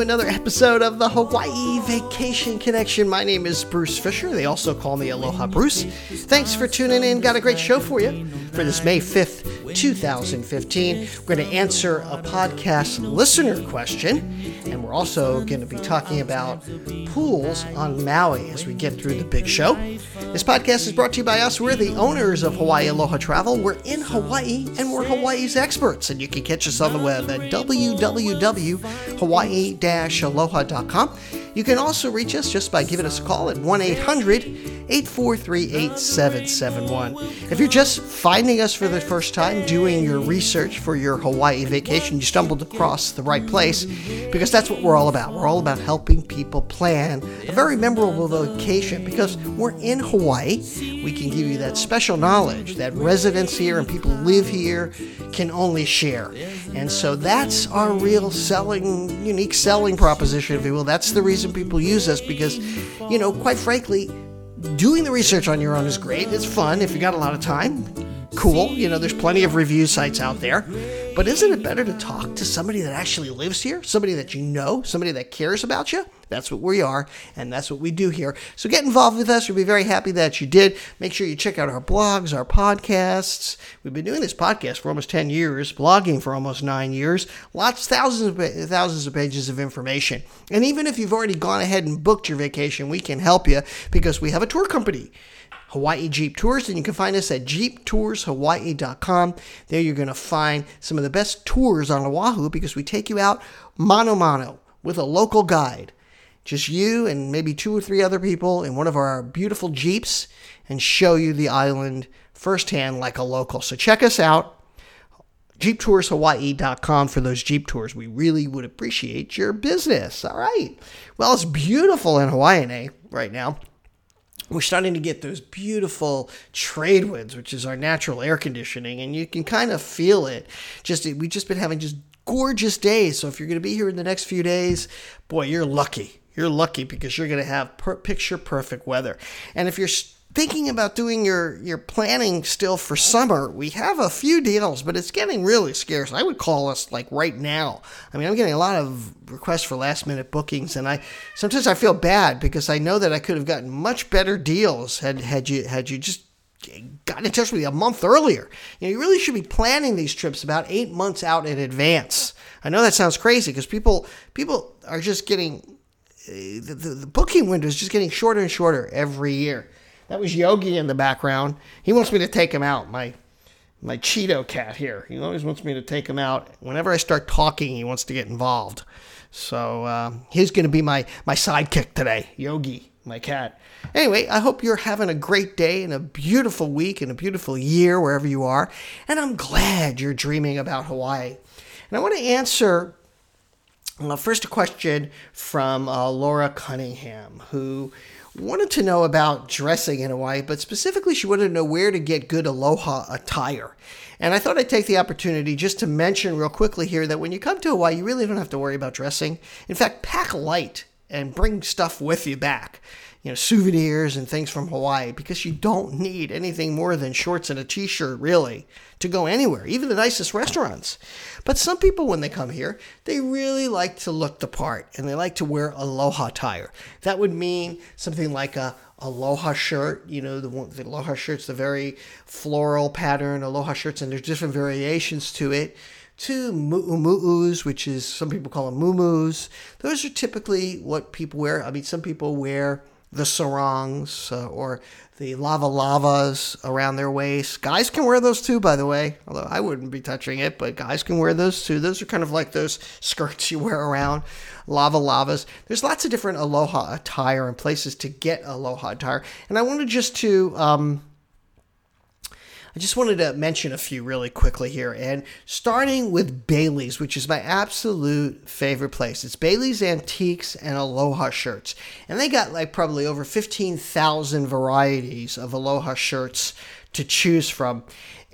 another episode of the Hawaii Vacation Connection. My name is Bruce Fisher. They also call me Aloha Bruce. Thanks for tuning in. Got a great show for you for this May 5th, 2015. We're going to answer a podcast listener question, and we're also going to be talking about pools on Maui as we get through the big show. This podcast is brought to you by us. We're the owners of Hawaii Aloha Travel. We're in Hawaii, and we're Hawaii's experts. And you can catch us on the web at www.hawaii-aloha.com. You can also reach us just by giving us a call at 1 800 843 8771. If you're just finding us for the first time, doing your research for your Hawaii vacation, you stumbled across the right place because that's what we're all about. We're all about helping people plan a very memorable vacation because we're in Hawaii. We can give you that special knowledge that residents here and people live here can only share. And so that's our real selling, unique selling proposition, if you will. That's the reason people use us because, you know, quite frankly, doing the research on your own is great. It's fun if you got a lot of time. Cool. You know, there's plenty of review sites out there. But isn't it better to talk to somebody that actually lives here? Somebody that you know, somebody that cares about you? That's what we are, and that's what we do here. So get involved with us. We'll be very happy that you did. Make sure you check out our blogs, our podcasts. We've been doing this podcast for almost 10 years, blogging for almost nine years. Lots, thousands of, thousands of pages of information. And even if you've already gone ahead and booked your vacation, we can help you because we have a tour company. Hawaii Jeep Tours, and you can find us at jeeptourshawaii.com. There you're going to find some of the best tours on Oahu because we take you out mano mano with a local guide. Just you and maybe two or three other people in one of our beautiful Jeeps and show you the island firsthand like a local. So check us out. JeepToursHawaii.com for those Jeep tours. We really would appreciate your business. All right. Well, it's beautiful in Hawaii eh, right now we're starting to get those beautiful trade winds, which is our natural air conditioning, and you can kind of feel it. Just we've just been having just gorgeous days. So if you're going to be here in the next few days, boy, you're lucky. You're lucky because you're going to have per- picture perfect weather. And if you're thinking about doing your your planning still for summer, we have a few deals, but it's getting really scarce. I would call us like right now. I mean, I'm getting a lot of requests for last minute bookings, and I sometimes I feel bad because I know that I could have gotten much better deals had had you had you just got in touch with me a month earlier. You know, you really should be planning these trips about eight months out in advance. I know that sounds crazy because people people are just getting eh, the, the, the booking window is just getting shorter and shorter every year. That was Yogi in the background. He wants me to take him out. My my Cheeto cat here. He always wants me to take him out. Whenever I start talking, he wants to get involved. So uh, he's going to be my my sidekick today, Yogi, my cat. Anyway, I hope you're having a great day and a beautiful week and a beautiful year wherever you are. And I'm glad you're dreaming about Hawaii. And I want to answer uh, first a question from uh, Laura Cunningham, who wanted to know about dressing in Hawaii, but specifically she wanted to know where to get good aloha attire. And I thought I'd take the opportunity just to mention real quickly here that when you come to Hawaii, you really don't have to worry about dressing. In fact, pack light and bring stuff with you back you know, souvenirs and things from Hawaii because you don't need anything more than shorts and a t shirt, really, to go anywhere, even the nicest restaurants. But some people, when they come here, they really like to look the part and they like to wear aloha attire. That would mean something like a aloha shirt, you know, the, the aloha shirt's the very floral pattern, aloha shirts, and there's different variations to it to mu'umu'us, which is some people call them muumuus. Those are typically what people wear. I mean, some people wear the sarongs uh, or the lava lavas around their waist. Guys can wear those too, by the way, although I wouldn't be touching it, but guys can wear those too. Those are kind of like those skirts you wear around, lava lavas. There's lots of different aloha attire and places to get aloha attire. And I wanted just to um, I just wanted to mention a few really quickly here. And starting with Bailey's, which is my absolute favorite place. It's Bailey's Antiques and Aloha shirts. And they got like probably over 15,000 varieties of Aloha shirts to choose from.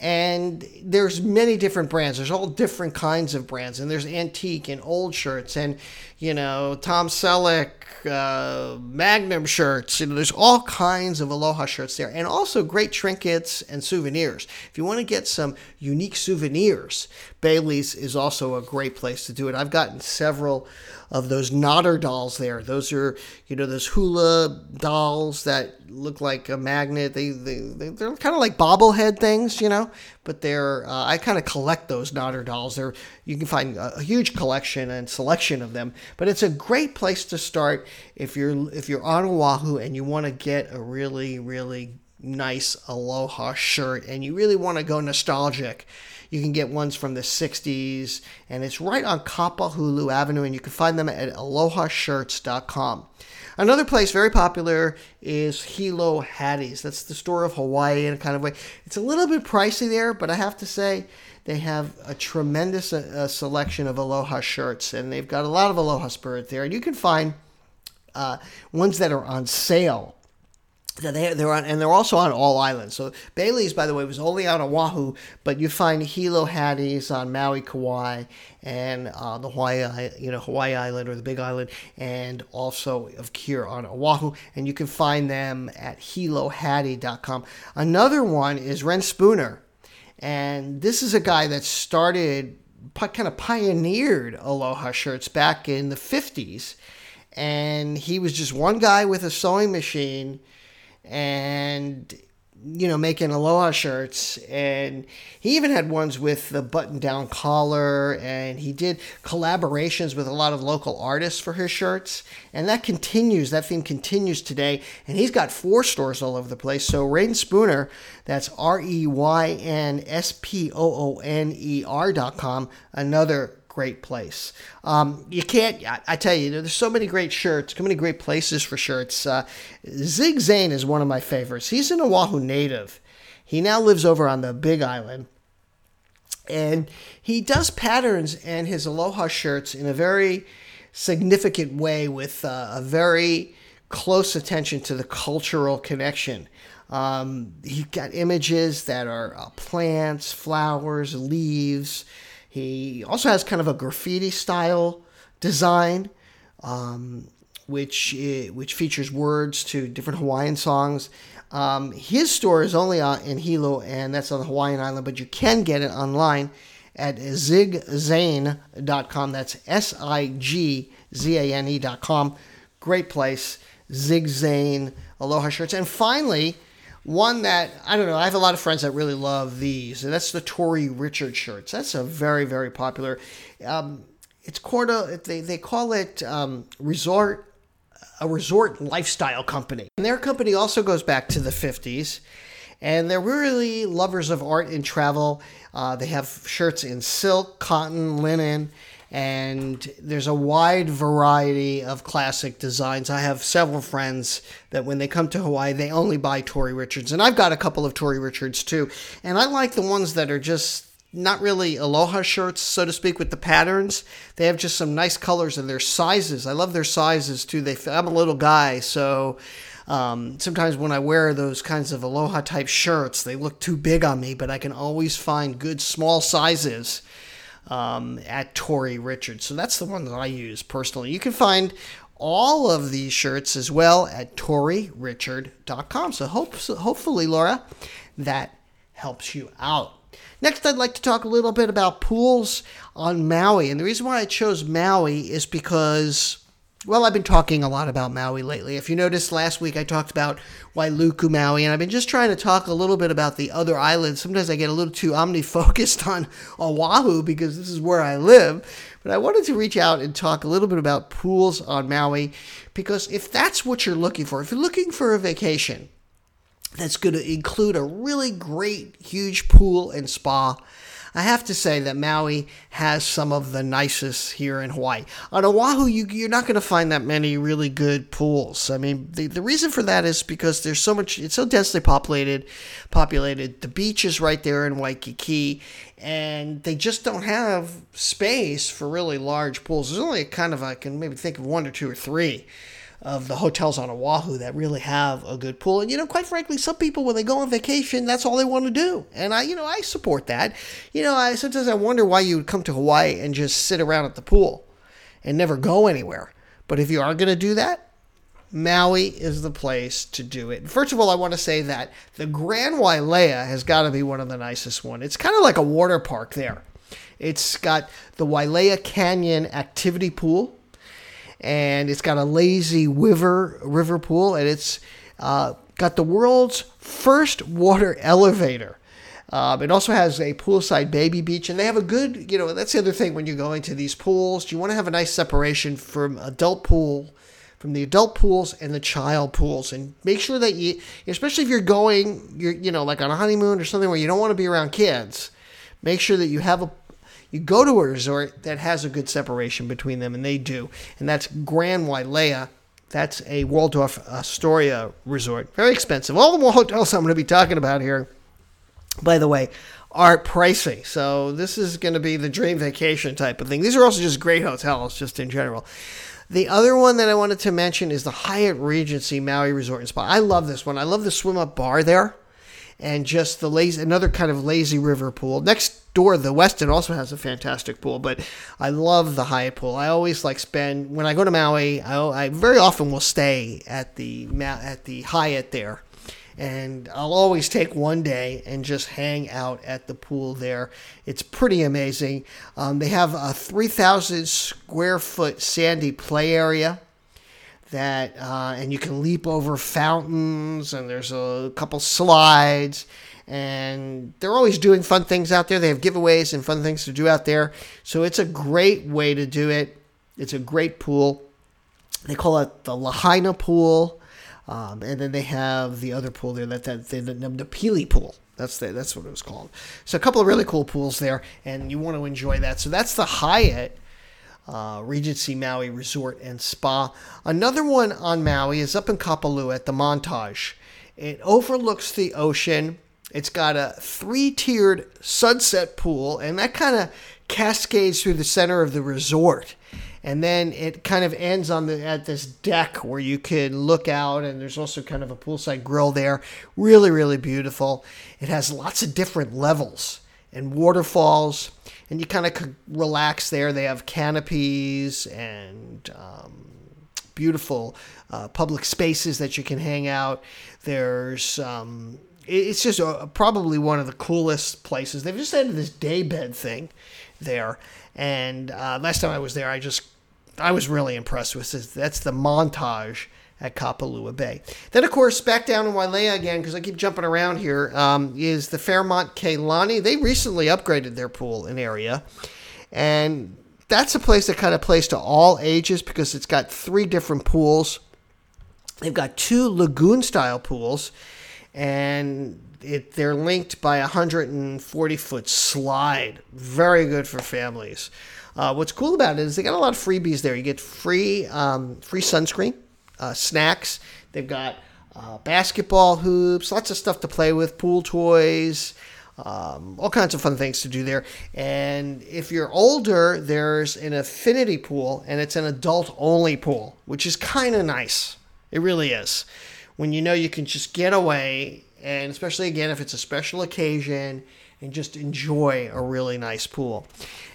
and there's many different brands there's all different kinds of brands and there's antique and old shirts and you know tom selleck uh, magnum shirts you know there's all kinds of aloha shirts there and also great trinkets and souvenirs if you want to get some unique souvenirs bailey's is also a great place to do it i've gotten several of those Nodder dolls there. Those are, you know, those hula dolls that look like a magnet. They, they, they are kind of like bobblehead things, you know, but they're, uh, I kind of collect those Nodder dolls. They're, you can find a, a huge collection and selection of them, but it's a great place to start if you're, if you're on Oahu and you want to get a really, really nice aloha shirt and you really want to go nostalgic you can get ones from the 60s, and it's right on Kapahulu Avenue, and you can find them at alohashirts.com. Another place very popular is Hilo Hattie's. That's the store of Hawaii in a kind of way. It's a little bit pricey there, but I have to say they have a tremendous uh, selection of aloha shirts, and they've got a lot of aloha spirit there. And you can find uh, ones that are on sale they, they're on, and they're also on all islands. So Bailey's, by the way, was only on Oahu, but you find Hilo Hattie's on Maui, Kauai, and uh, the Hawaii, you know, Hawaii Island or the Big Island, and also of Kure on Oahu. And you can find them at hilohattie.com. Another one is Reyn Spooner, and this is a guy that started, kind of pioneered Aloha shirts back in the 50s. And he was just one guy with a sewing machine and you know making aloha shirts. And he even had ones with the button down collar and he did collaborations with a lot of local artists for his shirts. And that continues that theme continues today. And he's got four stores all over the place. So Reyn Spooner that's r-e-y-n-s-p-o-o-n-e-r dot com another great place. Um, you can't, I, I, tell you, there's so many great shirts, so many great places for shirts. Uh, Sig Zane is one of my favorites. He's an Oahu native. He now lives over on the Big Island. And he does patterns and his Aloha shirts in a very significant way with uh, a very close attention to the cultural connection. Um, he got images that are uh, plants, flowers, leaves, he also has kind of a graffiti style design, um, which eh, which features words to different Hawaiian songs. Um, his store is only in Hilo, and that's on the Hawaiian island, but you can get it online at sigzane.com. That's S I G Z A N E.com. Great place. Sig Zane Aloha shirts. And finally, one that I don't know. I have a lot of friends that really love these, that's the Tori Richard shirts. That's a very very popular. Um, it's called they they call it um, resort a resort lifestyle company, and their company also goes back to the fifties. And they're really lovers of art and travel. Uh, they have shirts in silk, cotton, linen, and there's a wide variety of classic designs. I have several friends that when they come to Hawaii, they only buy Tori Richards, and I've got a couple of Tori Richards too. And I like the ones that are just not really aloha shirts, so to speak, with the patterns. They have just some nice colors and their sizes. I love their sizes too. They, I'm a little guy, so um, sometimes when I wear those kinds of aloha type shirts, they look too big on me, but I can always find good small sizes um, at Tori Richards. So that's the one that I use personally. You can find all of these shirts as well at toririchard.com. So hope, hopefully, Laura, that helps you out. Next, I'd like to talk a little bit about pools on Maui. And the reason why I chose Maui is because well, I've been talking a lot about Maui lately. If you noticed last week, I talked about Wailuku Maui, and I've been just trying to talk a little bit about the other islands. Sometimes I get a little too omni-focused on Oahu because this is where I live. But I wanted to reach out and talk a little bit about pools on Maui because if that's what you're looking for, if you're looking for a vacation that's going to include a really great, huge pool and spa, I have to say that Maui has some of the nicest here in Hawaii. On Oahu, you, are not going to find that many really good pools. I mean, the, the reason for that is because there's so much, it's so densely populated, populated. The beach is right there in Waikiki, and they just don't have space for really large pools. There's only kind of, I can maybe think of one or two or three. Of the hotels on Oahu that really have a good pool. And you know, quite frankly, some people when they go on vacation, that's all they want to do. And I, you know, I support that. You know, I sometimes I wonder why you would come to Hawaii and just sit around at the pool and never go anywhere. But if you are going to do that, Maui is the place to do it. First of all, I want to say that the Grand Wailea has got to be one of the nicest one. It's kind of like a water park there. It's got the Wailea Canyon activity pool, and it's got a lazy river river pool, and it's uh, got the world's first water elevator. Um, it also has a poolside baby beach, and they have a good, you know, that's the other thing when you're going to these pools. You want to have a nice separation from adult pool, from the adult pools and the child pools, and make sure that you, especially if you're going, you're, you know, like on a honeymoon or something where you don't want to be around kids, make sure that you have a, you go to a resort that has a good separation between them, and they do, and that's Grand Wailea. That's a Waldorf Astoria resort. Very expensive. All the hotels I'm going to be talking about here by the way, are pricey. So this is going to be the dream vacation type of thing. These are also just great hotels, just in general. The other one that I wanted to mention is the Hyatt Regency Maui Resort and Spa. I love this one. I love the swim up bar there, and just the lazy another kind of lazy river pool. Next door, the Westin also has a fantastic pool, but I love the Hyatt pool. I always like spend when I go to Maui. I, I very often will stay at the at the Hyatt there and I'll always take one day and just hang out at the pool there. It's pretty amazing. Um, they have a 3,000 square foot sandy play area that, uh, and you can leap over fountains, and there's a couple slides. And they're always doing fun things out there. They have giveaways and fun things to do out there. So it's a great way to do it. It's a great pool. They call it the Lahaina pool. Um, and then they have the other pool there, that, that the, the, the Pili pool. That's the, that's what it was called. So a couple of really cool pools there, and you want to enjoy that. So that's the Hyatt uh, Regency Maui Resort and Spa. Another one on Maui is up in Kapalua at the Montage. It overlooks the ocean. It's got a three-tiered sunset pool, and that kind of cascades through the center of the resort. And then it kind of ends on the at this deck where you can look out and there's also kind of a poolside grill there. Really really beautiful. It has lots of different levels and waterfalls and you kind of could relax there. They have canopies and um, beautiful uh, public spaces that you can hang out. There's um, it's just a, probably one of the coolest places they've just added this daybed thing there and uh, last time i was there i just I was really impressed with this. That's the montage at Kapalua Bay. Then, of course, back down in Wailea again, because I keep jumping around here, um, is the Fairmont Kea Lani. They recently upgraded their pool and area. And that's a place that kind of plays to all ages because it's got three different pools. They've got two lagoon style pools, and it, they're linked by a 140 foot slide. Very good for families. Uh, what's cool about it is they got a lot of freebies there. You get free um, free sunscreen, uh, snacks. They've got uh, basketball hoops, lots of stuff to play with, pool toys. Um, all kinds of fun things to do there. And if you're older, there's an infinity pool, and it's an adult only pool, which is kind of nice. It really is. When you know you can just get away, and especially again if it's a special occasion and just enjoy a really nice pool.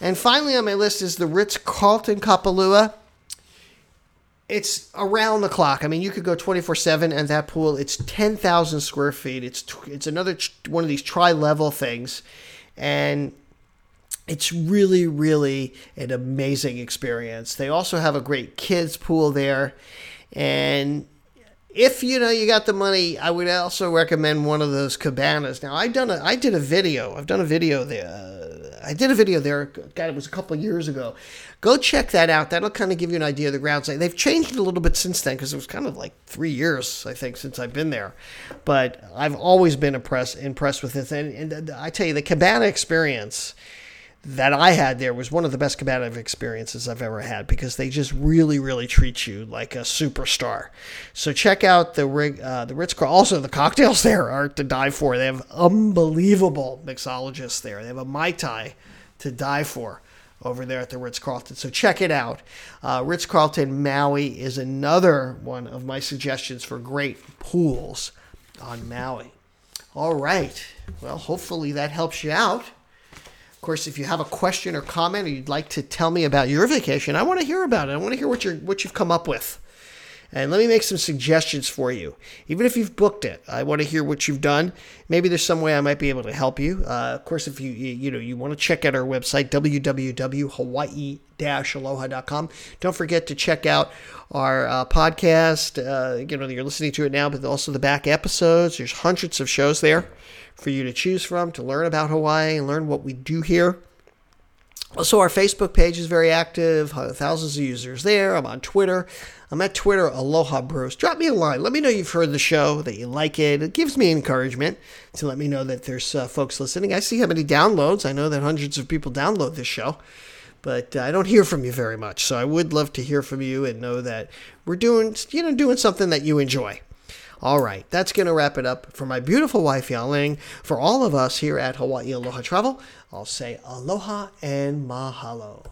And finally on my list is the Ritz Carlton Kapalua. It's around the clock. I mean, you could go 24/7 and that pool. It's 10,000 square feet. It's it's another one of these tri-level things, and it's really really an amazing experience. They also have a great kids pool there, and if you know you got the money, I would also recommend one of those cabanas. Now I done a I did a video. I've done a video there. Uh, I did a video there. God, it was a couple years ago. Go check that out. That'll kind of give you an idea of the grounds. They've changed a little bit since then because it was kind of like three years I think since I've been there. But I've always been impressed impressed with it. And, and I tell you, the cabana experience that I had there was one of the best combative experiences I've ever had because they just really, really treat you like a superstar. So check out the uh, the Ritz. Also, the cocktails there are to die for. They have unbelievable mixologists there. They have a mai tai to die for. over there at the Ritz Carlton. So check it out. Uh, Ritz Carlton Maui is another one of my suggestions for great pools on Maui. All right. Well, hopefully that helps you out. Course, if you have a question or comment or you'd like to tell me about your vacation, I want to hear about it. I want to hear what you're what you've come up with. And let me make some suggestions for you. Even if you've booked it, I want to hear what you've done. Maybe there's some way I might be able to help you. Uh, of course, if you you know you want to check out our website www.hawaii-aloha.com. Don't forget to check out our uh, podcast. Uh, you know you're listening to it now, but also the back episodes. There's hundreds of shows there for you to choose from to learn about Hawaii and learn what we do here. Also, our Facebook page is very active, thousands of users there. I'm on Twitter. I'm at Twitter, Aloha Bruce. Drop me a line. Let me know you've heard the show, that you like it. It gives me encouragement to let me know that there's uh, folks listening. I see how many downloads. I know that hundreds of people download this show, but uh, I don't hear from you very much. So I would love to hear from you and know that we're doing, you know, doing something that you enjoy. All right, that's going to wrap it up for my beautiful wife, Yaling. For all of us here at Hawaii Aloha Travel, I'll say aloha and mahalo.